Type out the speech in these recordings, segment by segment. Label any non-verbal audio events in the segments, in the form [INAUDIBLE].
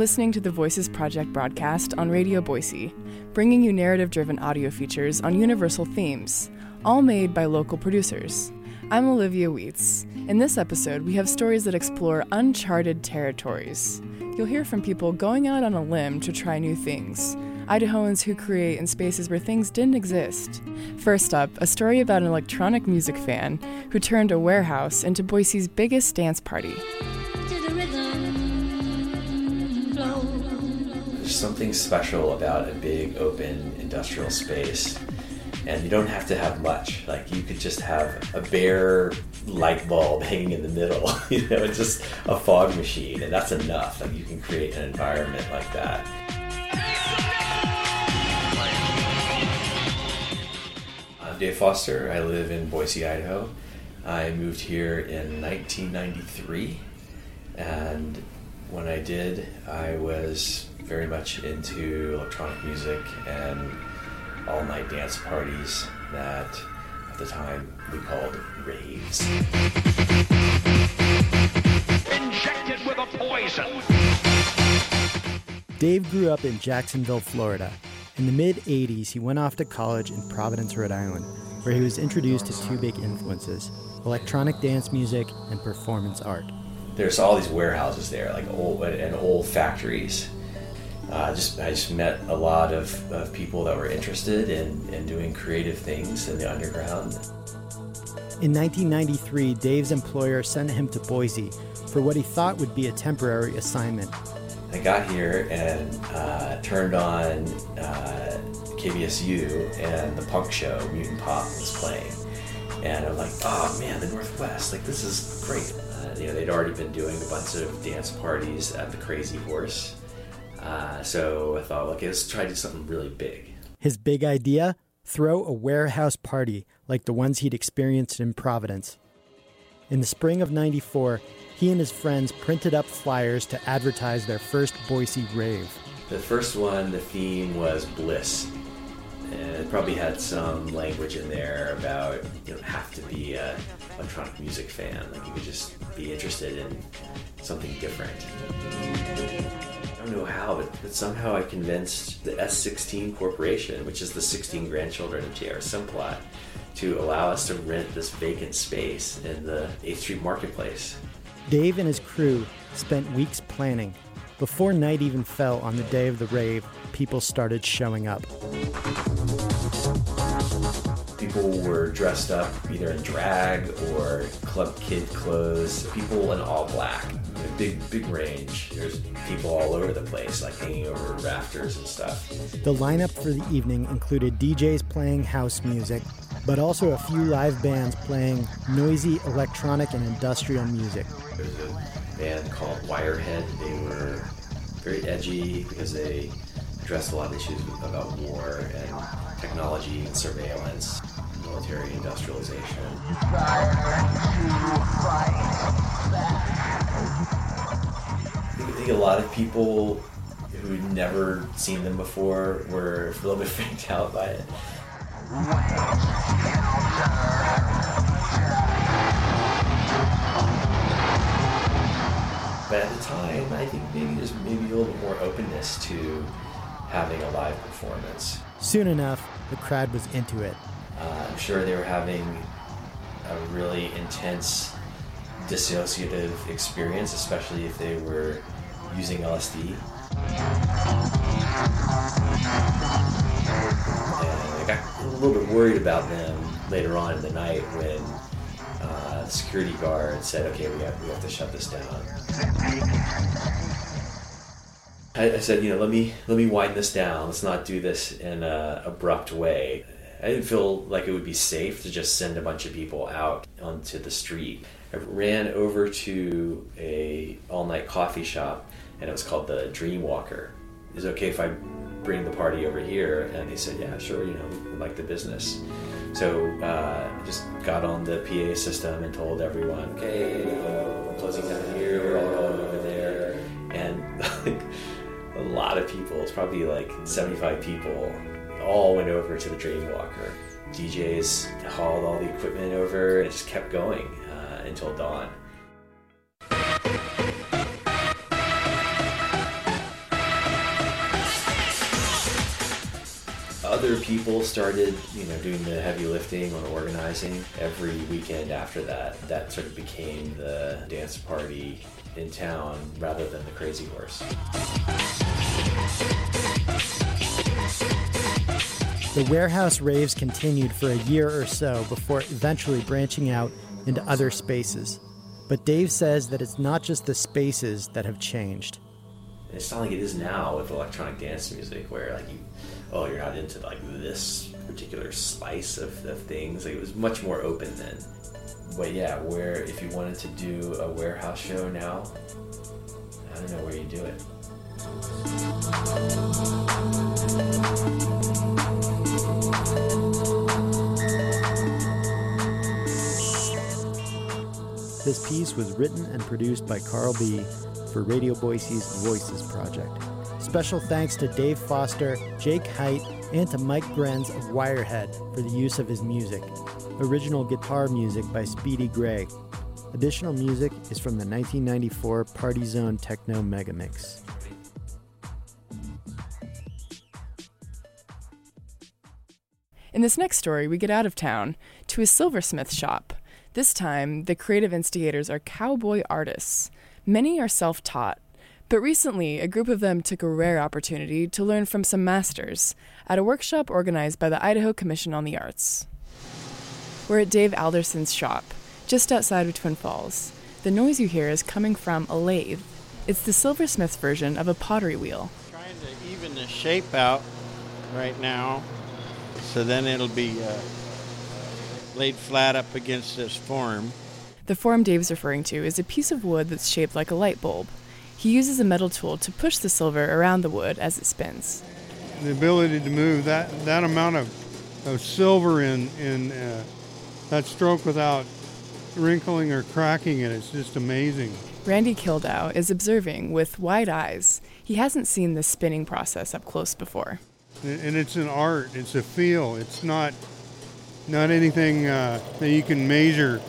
listening to the Voices Project broadcast on Radio Boise, bringing you narrative driven audio features on universal themes, all made by local producers. I'm Olivia Weitz. In this episode, we have stories that explore uncharted territories. You'll hear from people going out on a limb to try new things, Idahoans who create in spaces where things didn't exist. First up, a story about an electronic music fan who turned a warehouse into Boise's biggest dance party. There's something special about a big open industrial space and you don't have to have much. Like you could just have a bare light bulb [LAUGHS] hanging in the middle, [LAUGHS] you know, it's just a fog machine, and that's enough. Like you can create an environment like that. I'm Dave Foster. I live in Boise, Idaho. I moved here in 1993, and when I did, I was very much into electronic music and all night dance parties that at the time we called raves. Injected with a poison. Dave grew up in Jacksonville, Florida. In the mid 80s, he went off to college in Providence, Rhode Island, where he was introduced to two big influences electronic dance music and performance art. There's all these warehouses there, like old and old factories uh, just I just met a lot of, of people that were interested in, in doing creative things in the underground. In 1993, Dave's employer sent him to Boise for what he thought would be a temporary assignment. I got here and uh, turned on uh, KBSU, and the punk show Mutant Pop was playing. And I'm like, oh man, the Northwest, like this is great. Uh, you know, they'd already been doing a bunch of dance parties at the Crazy Horse uh, so I thought, okay, let's try to do something really big. His big idea? Throw a warehouse party like the ones he'd experienced in Providence. In the spring of 94, he and his friends printed up flyers to advertise their first Boise rave. The first one, the theme was bliss. And it probably had some language in there about you don't have to be a electronic music fan. Like you could just be interested in something different. I don't know how, but, but somehow I convinced the S16 Corporation, which is the 16 grandchildren of J.R. Simplot, to allow us to rent this vacant space in the 8th Street Marketplace. Dave and his crew spent weeks planning. Before night even fell on the day of the rave, people started showing up. People were dressed up either in drag or club kid clothes, people in all black big big range. There's people all over the place, like hanging over rafters and stuff. The lineup for the evening included DJs playing house music, but also a few live bands playing noisy electronic and industrial music. There's a band called Wirehead. They were very edgy because they addressed a lot of issues about war and technology and surveillance military industrialization I think a lot of people who'd never seen them before were a little bit [LAUGHS] freaked out by it. But at the time, I think maybe there's maybe a little bit more openness to having a live performance. Soon enough, the crowd was into it. Uh, I'm sure they were having a really intense dissociative experience, especially if they were using LSD. And I got a little bit worried about them later on in the night when the security guard said, "Okay, we have we have to shut this down." I, I said, "You know, let me let me wind this down. Let's not do this in an abrupt way." I didn't feel like it would be safe to just send a bunch of people out onto the street. I ran over to a all night coffee shop and it was called the Dream Walker. Is it okay if I bring the party over here? And they said, yeah, sure, you know, like the business. So uh, just got on the PA system and told everyone, okay, we're closing down here, we're all going over there. And like, a lot of people, it's probably like 75 people, all went over to the Dream Walker. DJs hauled all the equipment over and just kept going uh, until dawn. Other people started, you know, doing the heavy lifting or organizing every weekend after that. That sort of became the dance party in town rather than the Crazy Horse. The warehouse raves continued for a year or so before eventually branching out into other spaces. But Dave says that it's not just the spaces that have changed. It's not like it is now with electronic dance music, where like you, oh, you're not into like this particular slice of, of things. Like it was much more open then. But yeah, where if you wanted to do a warehouse show now, I don't know where you do it. This piece was written and produced by Carl B. for Radio Boise's Voices Project. Special thanks to Dave Foster, Jake Height, and to Mike Grenz of Wirehead for the use of his music. Original guitar music by Speedy Gray. Additional music is from the 1994 Party Zone Techno Megamix. In this next story, we get out of town to a silversmith shop. This time, the creative instigators are cowboy artists. Many are self taught, but recently, a group of them took a rare opportunity to learn from some masters at a workshop organized by the Idaho Commission on the Arts. We're at Dave Alderson's shop, just outside of Twin Falls. The noise you hear is coming from a lathe. It's the silversmith's version of a pottery wheel. Trying to even the shape out right now, so then it'll be uh, laid flat up against this form. The form Dave's referring to is a piece of wood that's shaped like a light bulb. He uses a metal tool to push the silver around the wood as it spins. The ability to move that, that amount of, of silver in, in uh, that stroke without wrinkling or cracking it is just amazing. Randy Kildow is observing with wide eyes. He hasn't seen this spinning process up close before. And it's an art, it's a feel. It's not, not anything uh, that you can measure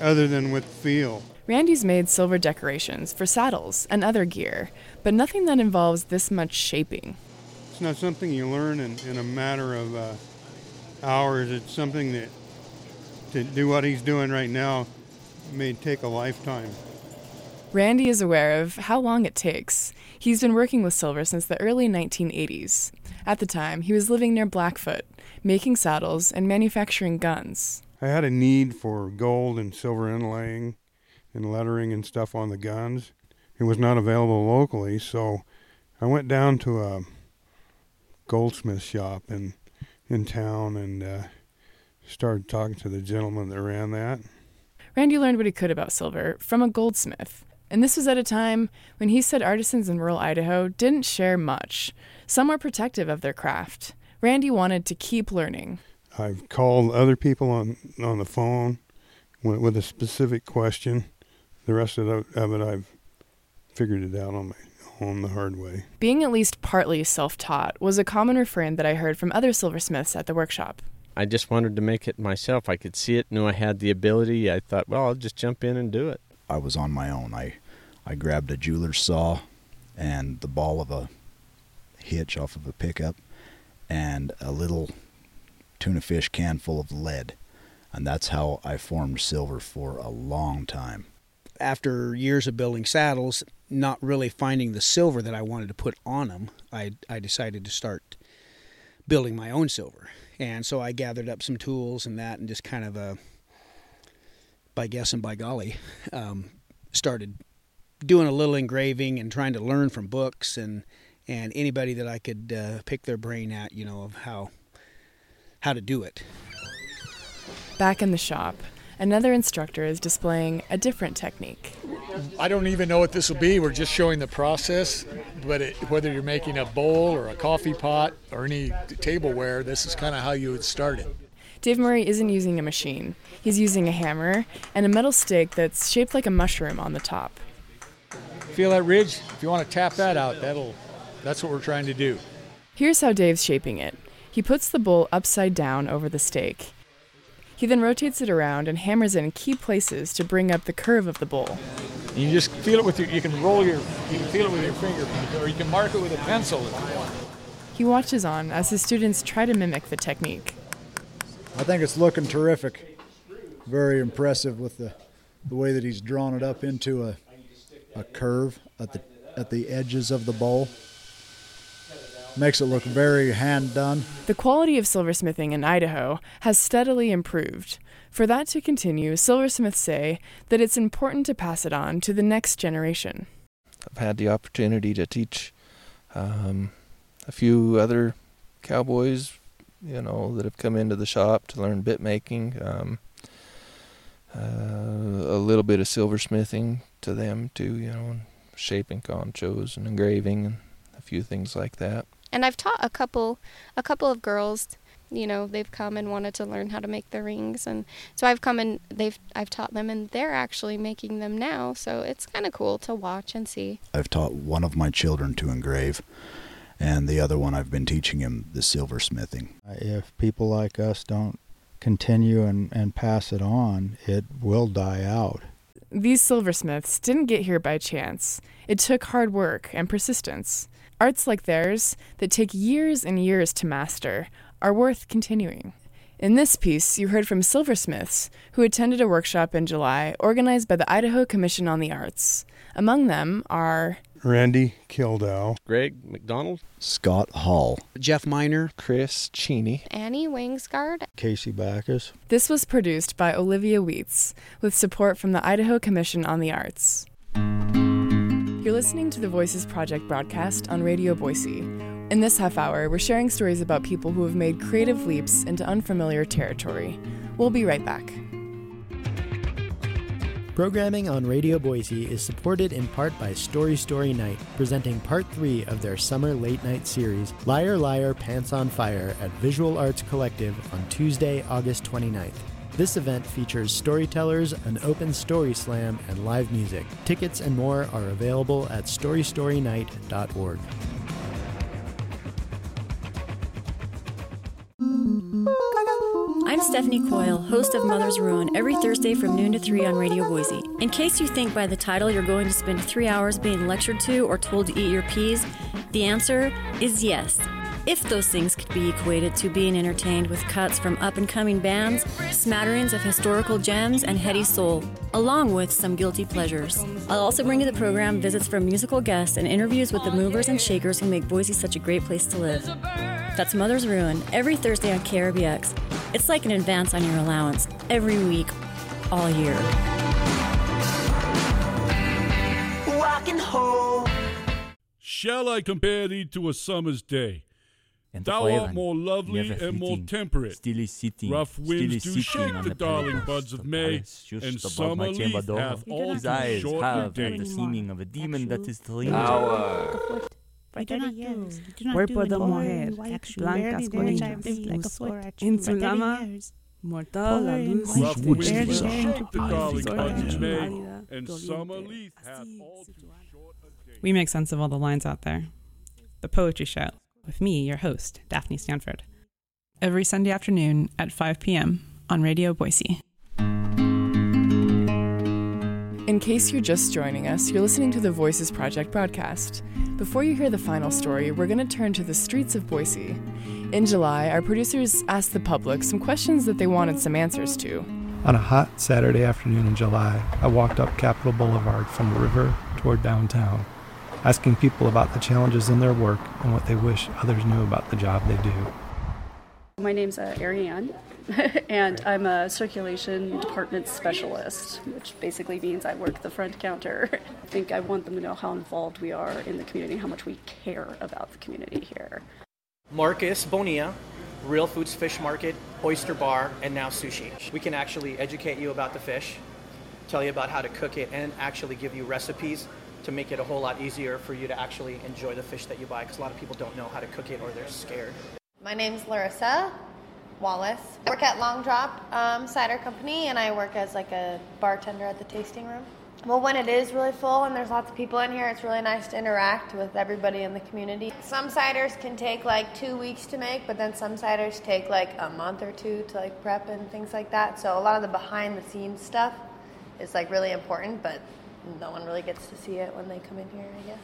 other than with feel. Randy's made silver decorations for saddles and other gear, but nothing that involves this much shaping. It's not something you learn in, in a matter of uh, hours. It's something that to do what he's doing right now may take a lifetime. Randy is aware of how long it takes. He's been working with silver since the early 1980s. At the time, he was living near Blackfoot, making saddles and manufacturing guns. I had a need for gold and silver inlaying and lettering and stuff on the guns. It was not available locally, so I went down to a goldsmith shop in in town and uh, started talking to the gentleman that ran that. Randy learned what he could about silver from a goldsmith. And this was at a time when he said artisans in rural Idaho didn't share much. Some were protective of their craft. Randy wanted to keep learning. I've called other people on on the phone with, with a specific question. The rest of, it, of it, I've figured it out on my on the hard way. Being at least partly self-taught was a common refrain that I heard from other silversmiths at the workshop. I just wanted to make it myself. I could see it, knew I had the ability. I thought, well, I'll just jump in and do it. I was on my own. I I grabbed a jeweler's saw and the ball of a hitch off of a pickup and a little tuna fish can full of lead. And that's how I formed silver for a long time. After years of building saddles, not really finding the silver that I wanted to put on them, I, I decided to start building my own silver. And so I gathered up some tools and that and just kind of, uh, by guess and by golly, um, started doing a little engraving and trying to learn from books and, and anybody that I could uh, pick their brain at, you know, of how how to do it. Back in the shop, another instructor is displaying a different technique. I don't even know what this will be. We're just showing the process, but it, whether you're making a bowl or a coffee pot or any tableware, this is kind of how you would start it. Dave Murray isn't using a machine. He's using a hammer and a metal stake that's shaped like a mushroom on the top. Feel that ridge? If you want to tap that out, that'll that's what we're trying to do. Here's how Dave's shaping it. He puts the bowl upside down over the stake. He then rotates it around and hammers in key places to bring up the curve of the bowl. You just feel it with your. You can roll your. You can feel it with your finger, or you can mark it with a pencil. He watches on as his students try to mimic the technique. I think it's looking terrific. Very impressive with the, the way that he's drawn it up into a, a curve at the at the edges of the bowl. Makes it look very hand done. The quality of silversmithing in Idaho has steadily improved. For that to continue, silversmiths say that it's important to pass it on to the next generation. I've had the opportunity to teach um, a few other cowboys, you know, that have come into the shop to learn bit making. Um, uh, a little bit of silversmithing to them too, you know, and shaping conchos and engraving and a few things like that. And I've taught a couple, a couple of girls. You know, they've come and wanted to learn how to make the rings, and so I've come and they've I've taught them, and they're actually making them now. So it's kind of cool to watch and see. I've taught one of my children to engrave, and the other one I've been teaching him the silversmithing. If people like us don't continue and, and pass it on, it will die out. These silversmiths didn't get here by chance. It took hard work and persistence. Arts like theirs, that take years and years to master, are worth continuing. In this piece, you heard from silversmiths who attended a workshop in July organized by the Idaho Commission on the Arts. Among them are Randy Kildow, Greg McDonald, Scott Hall, Jeff Miner, Chris Cheney, Annie Wingsgard, Casey Backus. This was produced by Olivia Weitz with support from the Idaho Commission on the Arts. You're listening to the Voices Project broadcast on Radio Boise. In this half hour, we're sharing stories about people who have made creative leaps into unfamiliar territory. We'll be right back. Programming on Radio Boise is supported in part by Story Story Night, presenting part three of their summer late night series, Liar Liar Pants on Fire, at Visual Arts Collective on Tuesday, August 29th. This event features storytellers, an open story slam, and live music. Tickets and more are available at storystorynight.org. I'm Stephanie Coyle, host of Mother's Ruin, every Thursday from noon to 3 on Radio Boise. In case you think by the title you're going to spend three hours being lectured to or told to eat your peas, the answer is yes. If those things could be equated to being entertained with cuts from up and coming bands, smatterings of historical gems, and heady soul, along with some guilty pleasures. I'll also bring to the program visits from musical guests and interviews with the movers and shakers who make Boise such a great place to live. That's Mother's Ruin, every Thursday on KRBX. It's like an advance on your allowance, every week, all year. Shall I compare thee to a summer's day? And Thou art more lovely and more temperate. still is sitting, Rough winds is do shake the the darling buds of May, just and summer my leaf hath all His eyes have a the seeming of a demon that is trained. I do not do, do not Cuerpo do de in mujer, white, blancas con barely niños, daring like a luz, foot, en for su 30 llama, years. mortal la Polar and luz, white, Rough barely winds do daring to shake the breathe. darling Soy buds of May, pálida, and doliente, summer leaf hath all too short a day. We make sense of all the lines out there. The Poetry Show, with me, your host, Daphne Stanford. Every Sunday afternoon at 5 p.m. on Radio Boise. In case you're just joining us, you're listening to the Voices Project broadcast. Before you hear the final story, we're going to turn to the streets of Boise. In July, our producers asked the public some questions that they wanted some answers to. On a hot Saturday afternoon in July, I walked up Capitol Boulevard from the river toward downtown, asking people about the challenges in their work and what they wish others knew about the job they do. My name's uh, Ariane, [LAUGHS] and I'm a circulation department specialist, which basically means I work the front counter. [LAUGHS] I think I want them to know how involved we are in the community, how much we care about the community here. Marcus Bonilla, Reel Foods Fish Market, Oyster Bar, and now sushi. We can actually educate you about the fish, tell you about how to cook it, and actually give you recipes to make it a whole lot easier for you to actually enjoy the fish that you buy because a lot of people don't know how to cook it or they're scared. My name's Larissa Wallace. I work at Long Drop um, Cider Company and I work as like a bartender at the tasting room. Well, when it is really full and there's lots of people in here, it's really nice to interact with everybody in the community. Some ciders can take like two weeks to make, but then some ciders take like a month or two to like prep and things like that. So a lot of the behind the scenes stuff is like really important, but no one really gets to see it when they come in here, I guess.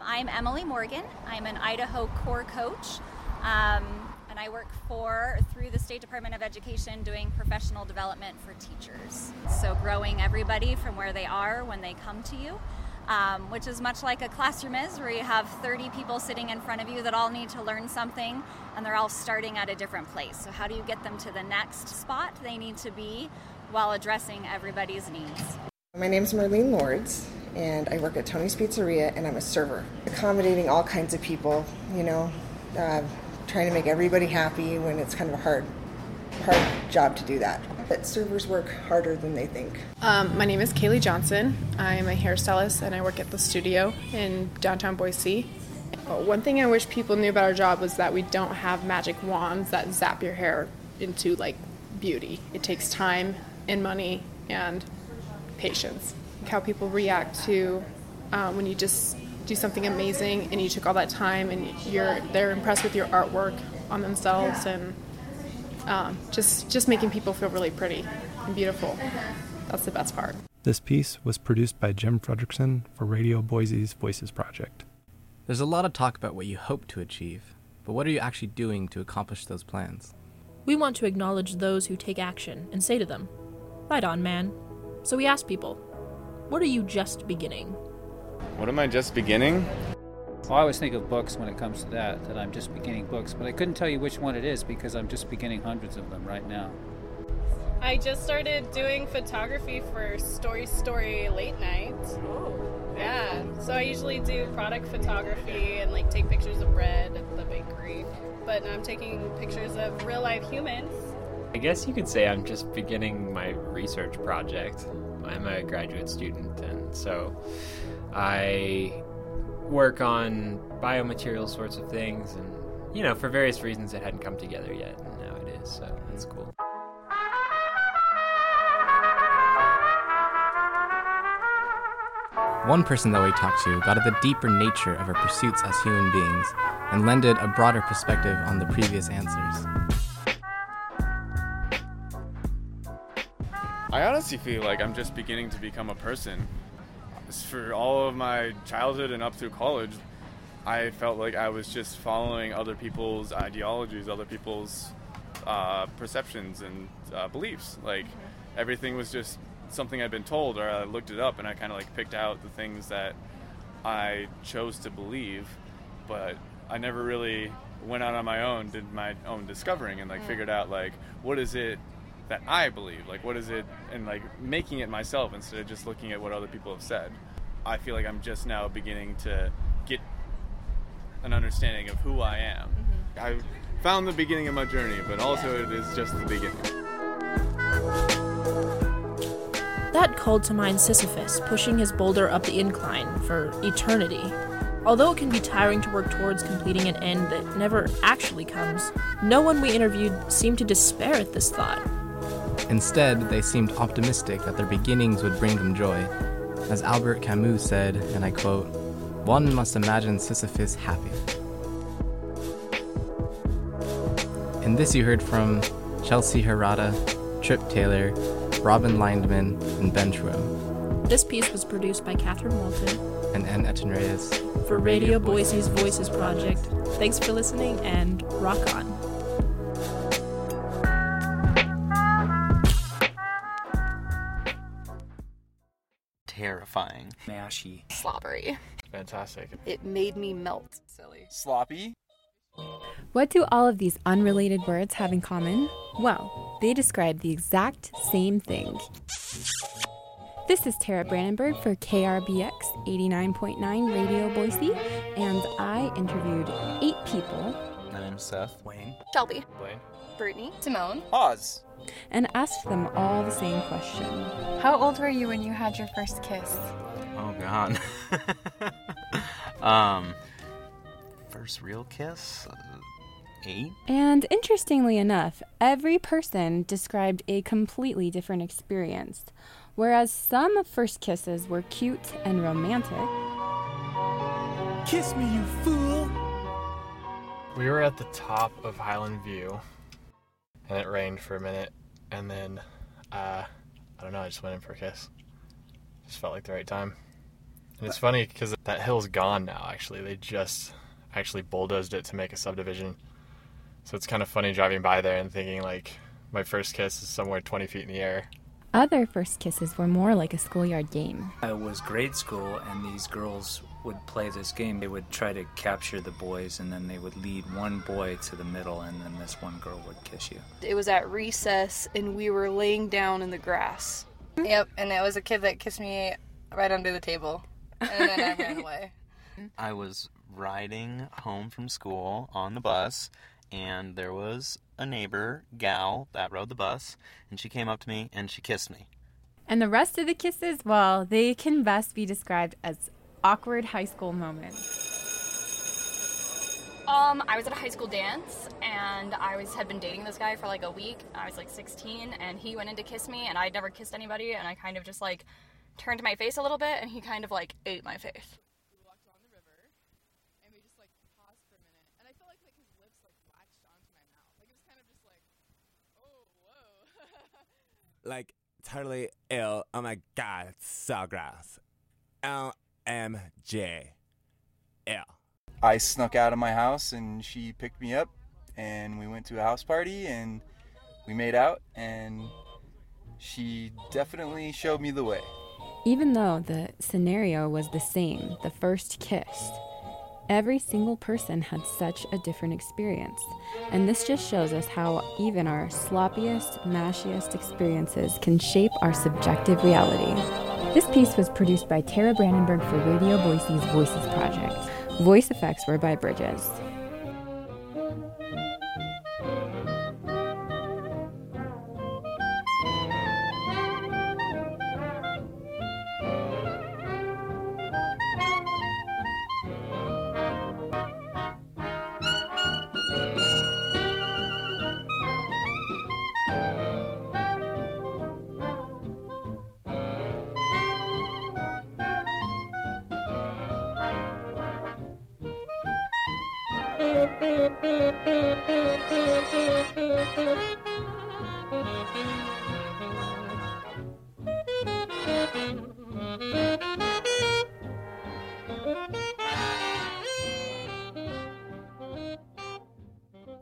I'm Emily Morgan. I'm an Idaho Core coach, um, and I work for through the State Department of Education doing professional development for teachers. So growing everybody from where they are when they come to you. Um, which is much like a classroom is, where you have 30 people sitting in front of you that all need to learn something and they're all starting at a different place. So, how do you get them to the next spot they need to be while addressing everybody's needs? My name is Marlene Lords, and I work at Tony's Pizzeria, and I'm a server, accommodating all kinds of people. You know, uh, trying to make everybody happy when it's kind of a hard, hard job to do that. But servers work harder than they think. Um, my name is Kaylee Johnson. I'm a hairstylist and I work at the studio in downtown Boise. One thing I wish people knew about our job was that we don't have magic wands that zap your hair into like beauty. It takes time and money and patience. How people react to um, when you just do something amazing and you took all that time and you're they're impressed with your artwork on themselves and um, just just making people feel really pretty and beautiful. That's the best part. This piece was produced by Jim Fredrickson for Radio Boise's Voices Project. There's a lot of talk about what you hope to achieve, but what are you actually doing to accomplish those plans? We want to acknowledge those who take action and say to them, Right on, man. So we ask people, What are you just beginning? What am I just beginning? Well, I always think of books when it comes to that, that I'm just beginning books, but I couldn't tell you which one it is because I'm just beginning hundreds of them right now. I just started doing photography for Story Story Late Night. Oh. Yeah. So I usually do product photography and like take pictures of bread at the bakery. But now I'm taking pictures of real life humans. I guess you could say I'm just beginning my research project. I'm a graduate student, and so I work on biomaterial sorts of things, and you know, for various reasons, it hadn't come together yet, and now it is. So that's cool. One person that we talked to got at the deeper nature of our pursuits as human beings and lended a broader perspective on the previous answers. I honestly feel like I'm just beginning to become a person. For all of my childhood and up through college, I felt like I was just following other people's ideologies, other people's uh, perceptions and uh, beliefs. Like everything was just something I'd been told, or I looked it up and I kind of like picked out the things that I chose to believe, but I never really went out on my own, did my own discovering, and like Mm. figured out like what is it that I believe, like what is it, and like making it myself instead of just looking at what other people have said. I feel like I'm just now beginning to get an understanding of who I am. Mm-hmm. I found the beginning of my journey, but also it is just the beginning. That called to mind Sisyphus pushing his boulder up the incline for eternity. Although it can be tiring to work towards completing an end that never actually comes, no one we interviewed seemed to despair at this thought. Instead, they seemed optimistic that their beginnings would bring them joy. As Albert Camus said, and I quote, one must imagine Sisyphus happy. In this, you heard from Chelsea Harada, Trip Taylor, Robin Lindman, and Ben Truo, This piece was produced by Catherine Walton and Ann Etten-Reyes for Radio Boise's Voices Project. Thanks for listening and rock on. Terrifying. Mashy. Slobbery. Fantastic. It made me melt. Silly. Sloppy. What do all of these unrelated words have in common? Well, they describe the exact same thing. This is Tara Brandenburg for KRBX 89.9 Radio Boise, and I interviewed eight people My name's Seth. Wayne. Shelby. Blaine. Brittany. Simone. Oz. and asked them all the same question. How old were you when you had your first kiss? Oh god. [LAUGHS] um, first real kiss. Eight. And interestingly enough, every person described a completely different experience. Whereas some first kisses were cute and romantic, Kiss me, you fool! We were at the top of Highland View, and it rained for a minute, and then, uh, I don't know, I just went in for a kiss. Just felt like the right time. And it's funny because that hill's gone now. Actually, they just actually bulldozed it to make a subdivision. So it's kind of funny driving by there and thinking like my first kiss is somewhere 20 feet in the air. Other first kisses were more like a schoolyard game. It was grade school, and these girls would play this game. They would try to capture the boys, and then they would lead one boy to the middle, and then this one girl would kiss you. It was at recess, and we were laying down in the grass. Yep, and it was a kid that kissed me right under the table, and then I ran away. [LAUGHS] I was riding home from school on the bus, and there was a neighbor gal that rode the bus, and she came up to me and she kissed me. And the rest of the kisses, well, they can best be described as awkward high school moment? Um, I was at a high school dance and I was had been dating this guy for like a week. I was like 16 and he went in to kiss me and I'd never kissed anybody and I kind of just like turned my face a little bit and he kind of like ate my face. [LAUGHS] like totally ill. Oh my god, it's so gross. LMJ. Ill. I snuck out of my house and she picked me up and we went to a house party and we made out and she definitely showed me the way. Even though the scenario was the same, the first kiss, every single person had such a different experience. And this just shows us how even our sloppiest, mashiest experiences can shape our subjective reality. This piece was produced by Tara Brandenburg for Radio Boise's Voices Project. Voice effects were by Bridges.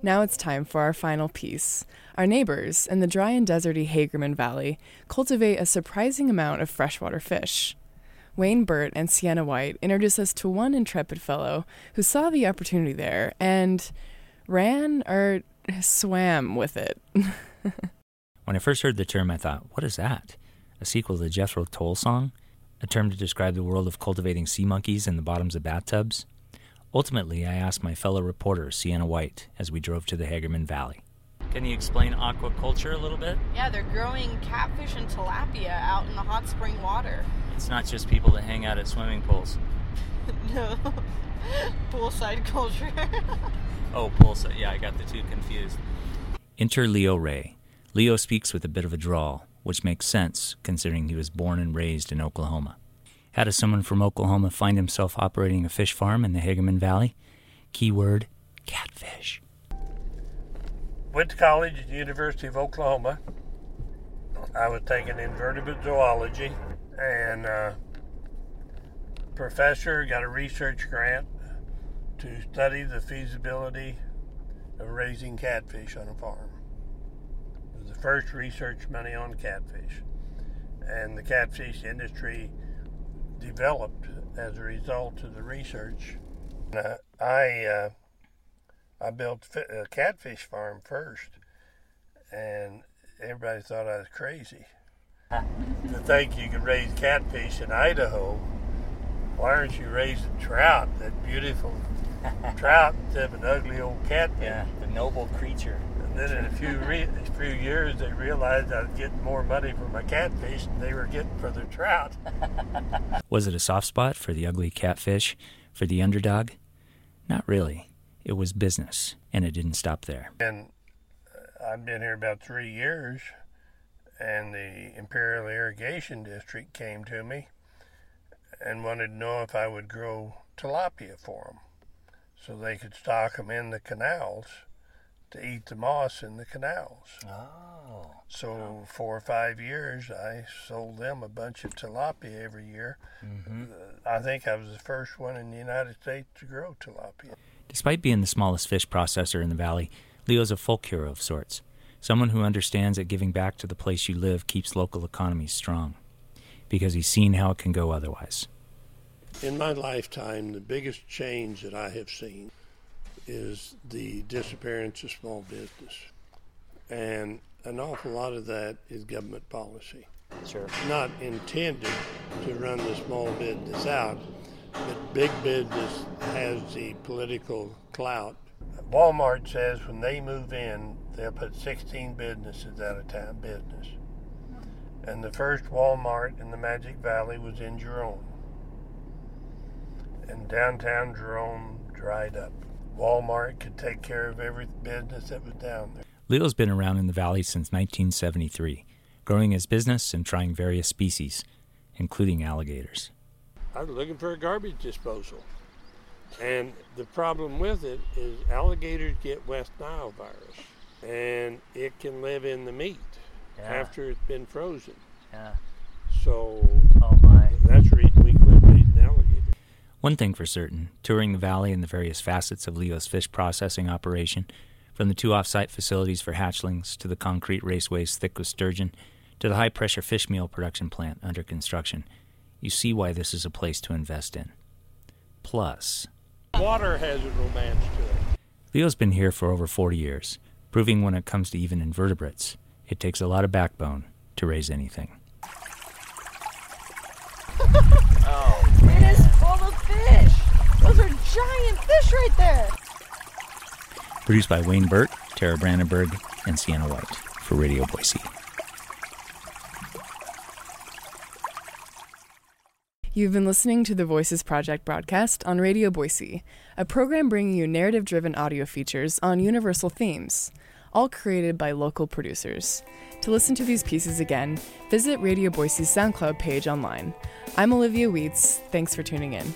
Now it's time for our final piece. Our neighbors in the dry and deserty Hagerman Valley cultivate a surprising amount of freshwater fish. Wayne Burt and Sienna White introduce us to one intrepid fellow who saw the opportunity there and ran or swam with it. [LAUGHS] when I first heard the term, I thought, what is that? A sequel to the Jethro Tull song? A term to describe the world of cultivating sea monkeys in the bottoms of bathtubs? Ultimately, I asked my fellow reporter, Sienna White, as we drove to the Hagerman Valley. Can you explain aquaculture a little bit? Yeah, they're growing catfish and tilapia out in the hot spring water. It's not just people that hang out at swimming pools. [LAUGHS] no, [LAUGHS] poolside culture. [LAUGHS] oh, poolside. Yeah, I got the two confused. Enter Leo Ray. Leo speaks with a bit of a drawl, which makes sense considering he was born and raised in Oklahoma. How does someone from Oklahoma find himself operating a fish farm in the Hagerman Valley? Keyword catfish. Went to college at the University of Oklahoma. I was taking invertebrate zoology, and uh, professor got a research grant to study the feasibility of raising catfish on a farm. It was the first research money on catfish, and the catfish industry developed as a result of the research. Uh, I uh, I built a catfish farm first, and everybody thought I was crazy. to think you could raise catfish in Idaho, why aren't you raising trout? That beautiful [LAUGHS] trout instead of an ugly old catfish. Yeah, the noble creature. And then in a few re- a few years, they realized I was getting more money for my catfish than they were getting for their trout. [LAUGHS] Was it a soft spot for the ugly catfish, for the underdog? Not really. It was business, and it didn't stop there. And uh, I've been here about three years, and the Imperial Irrigation District came to me and wanted to know if I would grow tilapia for them so they could stock them in the canals to eat the moss in the canals. Oh. So four or five years, I sold them a bunch of tilapia every year. Mm-hmm. Uh, I think I was the first one in the United States to grow tilapia. Despite being the smallest fish processor in the valley, Leo's a folk hero of sorts. Someone who understands that giving back to the place you live keeps local economies strong. Because he's seen how it can go otherwise. In my lifetime, the biggest change that I have seen is the disappearance of small business. And an awful lot of that is government policy. Sure. Not intended to run the small business out, but big business has the political clout. Walmart says when they move in, they'll put 16 businesses out of town business. And the first Walmart in the Magic Valley was in Jerome. And downtown Jerome dried up. Walmart could take care of every business that was down there. Leo's been around in the valley since 1973, growing his business and trying various species, including alligators. I was looking for a garbage disposal. And the problem with it is alligators get West Nile virus, and it can live in the meat Yeah. after it's been frozen. Yeah. So Oh my. that's the reason we quit eating alligators. One thing for certain touring the valley and the various facets of Leo's fish processing operation, from the two off site facilities for hatchlings to the concrete raceways thick with sturgeon to the high pressure fish meal production plant under construction, you see why this is a place to invest in. Plus, Water has a romance to it. Leo's been here for over 40 years, proving when it comes to even invertebrates, it takes a lot of backbone to raise anything. [LAUGHS] Oh. It is full of fish. Those are giant fish right there. Produced by Wayne Burt, Tara Brandenburg, and Sienna White for Radio Boise. You've been listening to the Voices Project broadcast on Radio Boise, a program bringing you narrative driven audio features on universal themes, all created by local producers. To listen to these pieces again, visit Radio Boise's SoundCloud page online. I'm Olivia Weitz. Thanks for tuning in.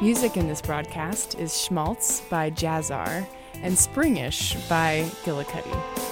Music in this broadcast is Schmaltz by Jazzar and Springish by Gillicuddy.